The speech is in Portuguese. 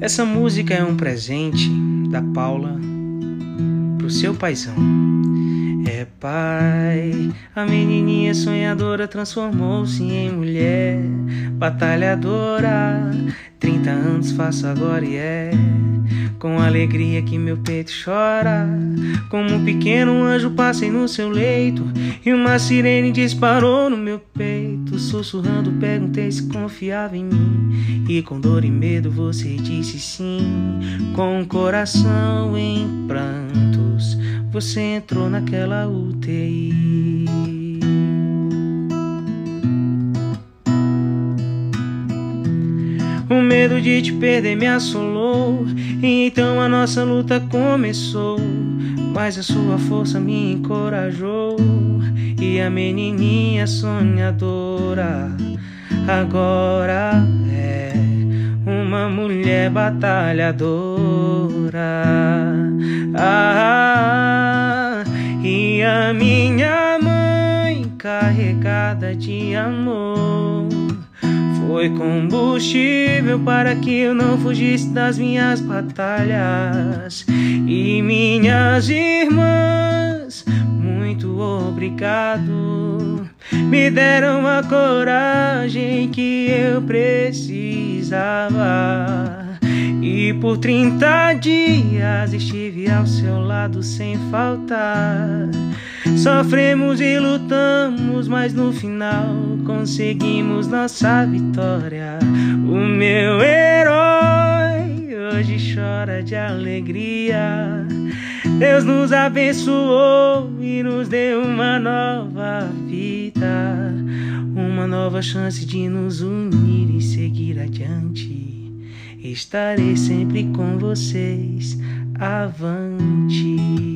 Essa música é um presente da Paula pro seu paizão. É pai, a menininha sonhadora transformou-se em mulher batalhadora. Trinta anos faço agora e é com alegria que meu peito chora. Como um pequeno anjo passei no seu leito e uma sirene disparou no meu peito. Sussurrando, perguntei se confiava em mim. E com dor e medo você disse sim. Com o coração em prantos, você entrou naquela UTI. O medo de te perder me assolou. E então a nossa luta começou. Mas a sua força me encorajou. E a menininha sonhadora agora é uma mulher batalhadora. Ah, e a minha mãe carregada de amor foi combustível para que eu não fugisse das minhas batalhas. E minhas irmãs, muito obrigado. Me deram a coragem que eu precisava. E por 30 dias estive ao seu lado sem faltar. Sofremos e lutamos, mas no final conseguimos nossa vitória. O meu herói hoje chora de alegria. Deus nos abençoou e nos deu uma nova vida, uma nova chance de nos unir e seguir adiante. Estarei sempre com vocês, avante.